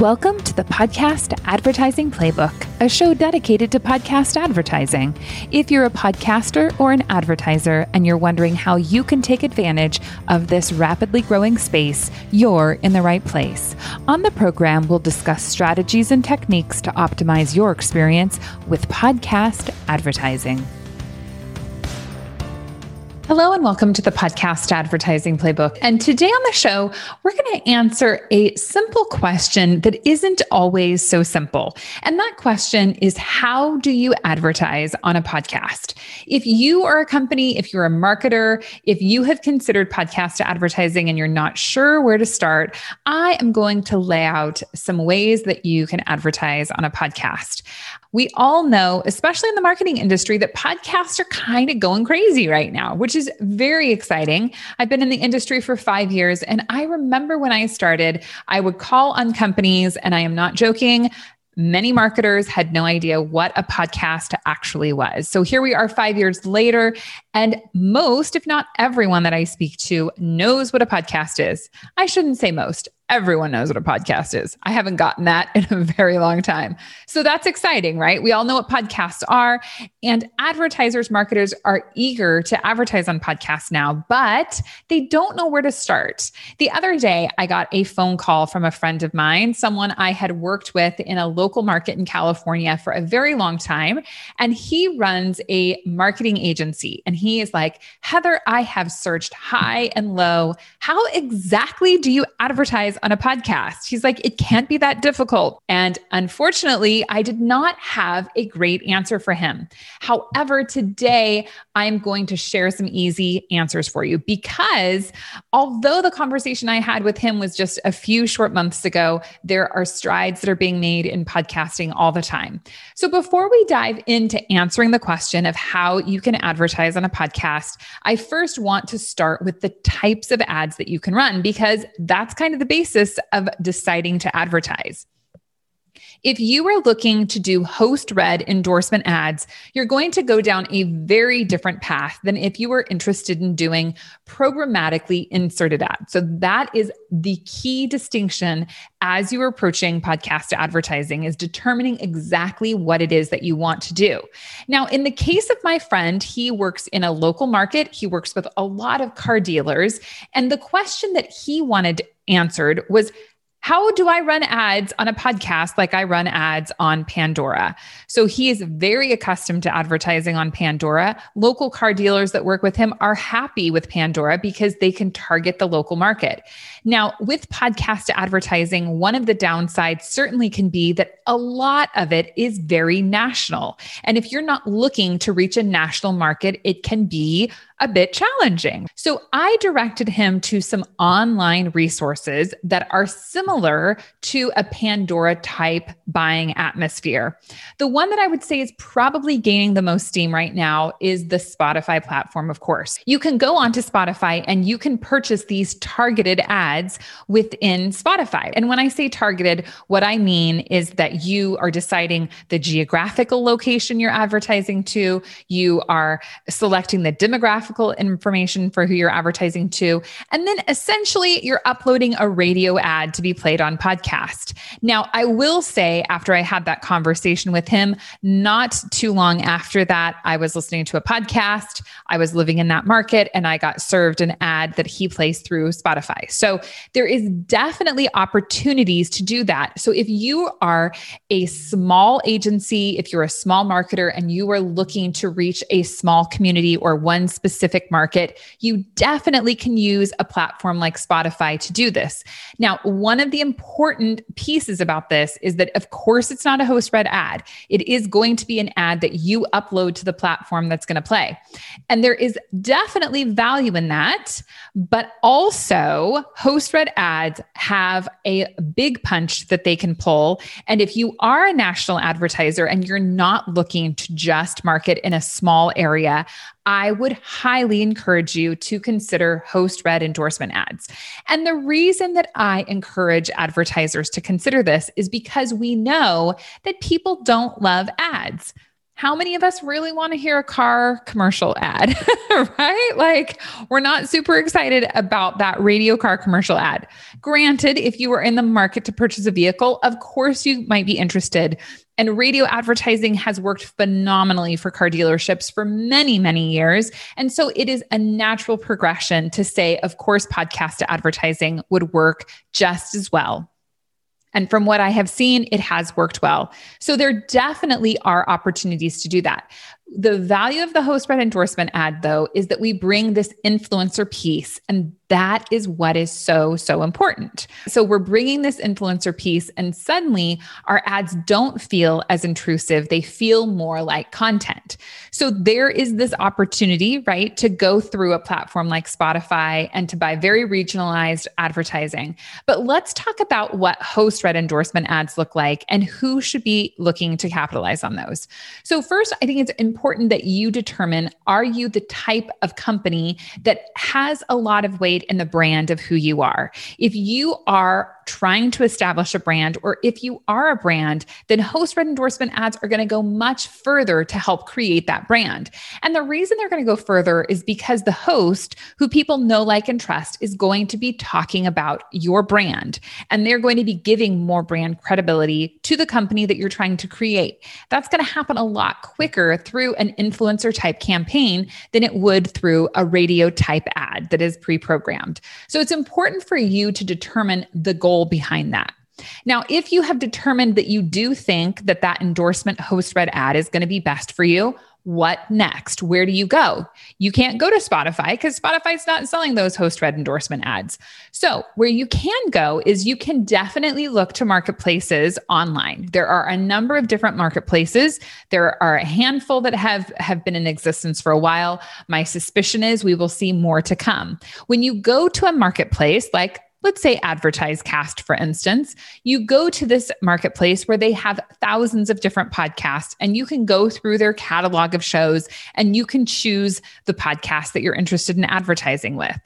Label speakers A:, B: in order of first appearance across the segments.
A: Welcome to the Podcast Advertising Playbook, a show dedicated to podcast advertising. If you're a podcaster or an advertiser and you're wondering how you can take advantage of this rapidly growing space, you're in the right place. On the program, we'll discuss strategies and techniques to optimize your experience with podcast advertising. Hello, and welcome to the podcast advertising playbook. And today on the show, we're going to answer a simple question that isn't always so simple. And that question is How do you advertise on a podcast? If you are a company, if you're a marketer, if you have considered podcast advertising and you're not sure where to start, I am going to lay out some ways that you can advertise on a podcast. We all know, especially in the marketing industry, that podcasts are kind of going crazy right now, which is very exciting. I've been in the industry for five years, and I remember when I started, I would call on companies, and I am not joking. Many marketers had no idea what a podcast actually was. So here we are five years later, and most, if not everyone that I speak to, knows what a podcast is. I shouldn't say most everyone knows what a podcast is. I haven't gotten that in a very long time. So that's exciting, right? We all know what podcasts are, and advertisers, marketers are eager to advertise on podcasts now, but they don't know where to start. The other day, I got a phone call from a friend of mine, someone I had worked with in a local market in California for a very long time, and he runs a marketing agency. And he is like, Heather, I have searched high and low. How exactly do you advertise? On a podcast. He's like, it can't be that difficult. And unfortunately, I did not have a great answer for him. However, today I'm going to share some easy answers for you because although the conversation I had with him was just a few short months ago, there are strides that are being made in podcasting all the time. So before we dive into answering the question of how you can advertise on a podcast, I first want to start with the types of ads that you can run because that's kind of the basics basis of deciding to advertise. If you are looking to do host read endorsement ads, you're going to go down a very different path than if you were interested in doing programmatically inserted ads. So that is the key distinction as you're approaching podcast advertising is determining exactly what it is that you want to do. Now, in the case of my friend, he works in a local market, he works with a lot of car dealers, and the question that he wanted answered was how do I run ads on a podcast like I run ads on Pandora? So he is very accustomed to advertising on Pandora. Local car dealers that work with him are happy with Pandora because they can target the local market. Now, with podcast advertising, one of the downsides certainly can be that a lot of it is very national. And if you're not looking to reach a national market, it can be a bit challenging. So I directed him to some online resources that are similar to a Pandora type buying atmosphere. The one that I would say is probably gaining the most steam right now is the Spotify platform, of course. You can go onto Spotify and you can purchase these targeted ads within Spotify. And when I say targeted, what I mean is that you are deciding the geographical location you're advertising to, you are selecting the demographic geographical information for who you're advertising to. And then essentially you're uploading a radio ad to be played on podcast. Now, I will say after I had that conversation with him, not too long after that, I was listening to a podcast. I was living in that market and I got served an ad that he plays through Spotify. So there is definitely opportunities to do that. So if you are a small agency, if you're a small marketer and you are looking to reach a small community or one specific specific market, you definitely can use a platform like Spotify to do this. Now, one of the important pieces about this is that, of course, it's not a host read ad. It is going to be an ad that you upload to the platform that's going to play. And there is definitely value in that. But also, host read ads have a big punch that they can pull. And if you are a national advertiser and you're not looking to just market in a small area, I would highly encourage you to consider host read endorsement ads. And the reason that I encourage advertisers to consider this is because we know that people don't love ads. How many of us really want to hear a car commercial ad, right? Like, we're not super excited about that radio car commercial ad. Granted, if you were in the market to purchase a vehicle, of course you might be interested. And radio advertising has worked phenomenally for car dealerships for many, many years. And so it is a natural progression to say, of course, podcast advertising would work just as well. And from what I have seen, it has worked well. So there definitely are opportunities to do that. The value of the host read endorsement ad, though, is that we bring this influencer piece, and that is what is so, so important. So we're bringing this influencer piece, and suddenly our ads don't feel as intrusive. They feel more like content. So there is this opportunity, right, to go through a platform like Spotify and to buy very regionalized advertising. But let's talk about what host read endorsement ads look like and who should be looking to capitalize on those. So, first, I think it's important that you determine are you the type of company that has a lot of weight in the brand of who you are? If you are trying to establish a brand, or if you are a brand, then host read endorsement ads are going to go much further to help create that brand. And the reason they're going to go further is because the host, who people know, like, and trust, is going to be talking about your brand. And they're going to be giving more brand credibility to the company that you're trying to create. That's going to happen a lot quicker through an influencer type campaign than it would through a radio type ad that is pre programmed. So it's important for you to determine the goal goal behind that. Now, if you have determined that you do think that that endorsement host read ad is going to be best for you, what next? Where do you go? You can't go to Spotify because Spotify's not selling those host read endorsement ads. So, where you can go is you can definitely look to marketplaces online. There are a number of different marketplaces. There are a handful that have have been in existence for a while. My suspicion is we will see more to come. When you go to a marketplace like let's say AdvertiseCast for instance you go to this marketplace where they have thousands of different podcasts and you can go through their catalog of shows and you can choose the podcast that you're interested in advertising with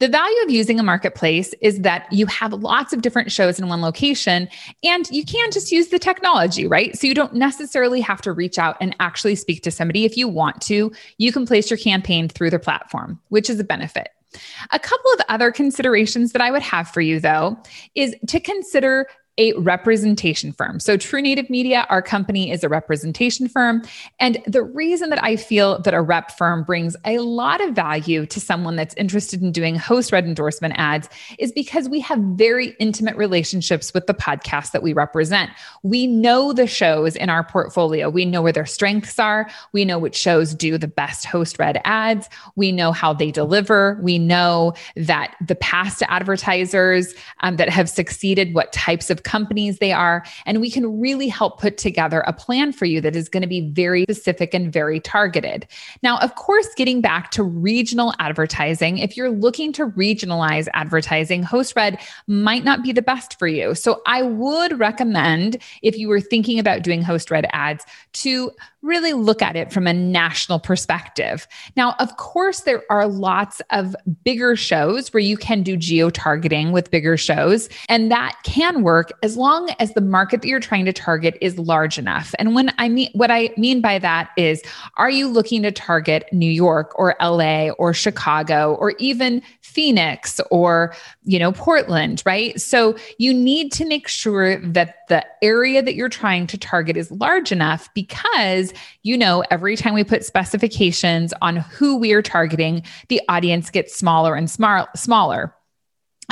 A: the value of using a marketplace is that you have lots of different shows in one location and you can just use the technology, right? So you don't necessarily have to reach out and actually speak to somebody. If you want to, you can place your campaign through the platform, which is a benefit. A couple of other considerations that I would have for you, though, is to consider a representation firm. So, True Native Media, our company is a representation firm. And the reason that I feel that a rep firm brings a lot of value to someone that's interested in doing host read endorsement ads is because we have very intimate relationships with the podcasts that we represent. We know the shows in our portfolio, we know where their strengths are, we know which shows do the best host read ads, we know how they deliver, we know that the past advertisers um, that have succeeded, what types of companies they are. And we can really help put together a plan for you that is going to be very specific and very targeted. Now, of course, getting back to regional advertising, if you're looking to regionalize advertising, host read might not be the best for you. So I would recommend, if you were thinking about doing host read ads, to really look at it from a national perspective. Now, of course, there are lots of bigger shows where you can do geo targeting with bigger shows, and that can work as long as the market that you're trying to target is large enough. And when I mean what I mean by that is are you looking to target New York or LA or Chicago or even Phoenix or, you know, Portland, right? So you need to make sure that the area that you're trying to target is large enough because you know, every time we put specifications on who we are targeting, the audience gets smaller and smar- smaller.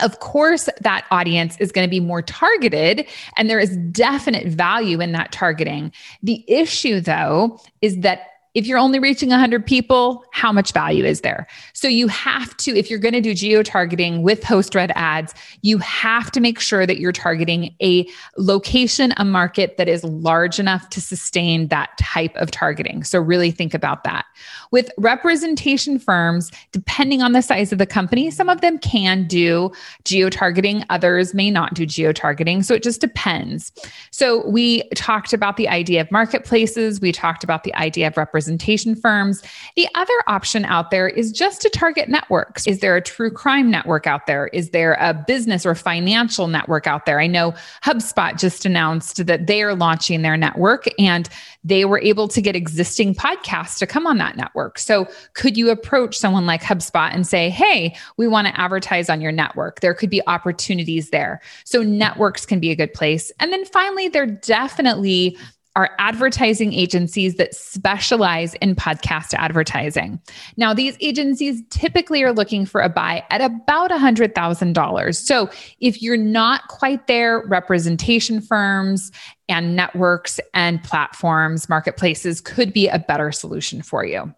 A: Of course, that audience is going to be more targeted, and there is definite value in that targeting. The issue, though, is that if you're only reaching 100 people, how much value is there? So you have to, if you're going to do geo targeting with host read ads, you have to make sure that you're targeting a location, a market that is large enough to sustain that type of targeting. So really think about that. With representation firms, depending on the size of the company, some of them can do geo targeting, others may not do geo targeting. So it just depends. So we talked about the idea of marketplaces, we talked about the idea of representation representation firms. The other option out there is just to target networks. Is there a true crime network out there? Is there a business or financial network out there? I know HubSpot just announced that they are launching their network and they were able to get existing podcasts to come on that network. So, could you approach someone like HubSpot and say, hey, we want to advertise on your network? There could be opportunities there. So, networks can be a good place. And then finally, there definitely are advertising agencies that specialize in podcast advertising. Now, these agencies typically are looking for a buy at about $100,000. So, if you're not quite there, representation firms and networks and platforms, marketplaces could be a better solution for you.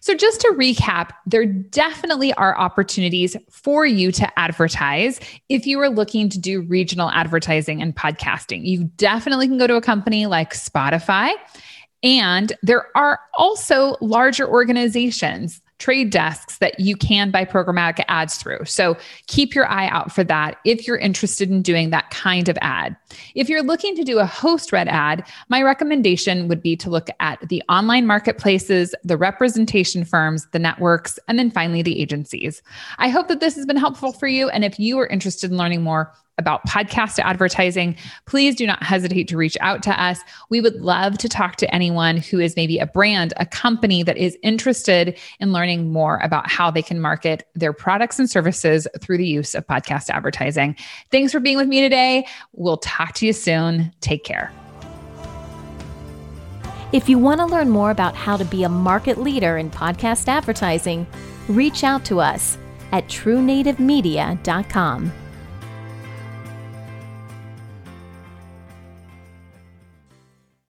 A: So, just to recap, there definitely are opportunities for you to advertise if you are looking to do regional advertising and podcasting. You definitely can go to a company like Spotify. And there are also larger organizations trade desks that you can buy programmatic ads through. So keep your eye out for that if you're interested in doing that kind of ad. If you're looking to do a host read ad, my recommendation would be to look at the online marketplaces, the representation firms, the networks, and then finally the agencies. I hope that this has been helpful for you. And if you are interested in learning more, about podcast advertising, please do not hesitate to reach out to us. We would love to talk to anyone who is maybe a brand, a company that is interested in learning more about how they can market their products and services through the use of podcast advertising. Thanks for being with me today. We'll talk to you soon. Take care.
B: If you want to learn more about how to be a market leader in podcast advertising, reach out to us at truenativemedia.com.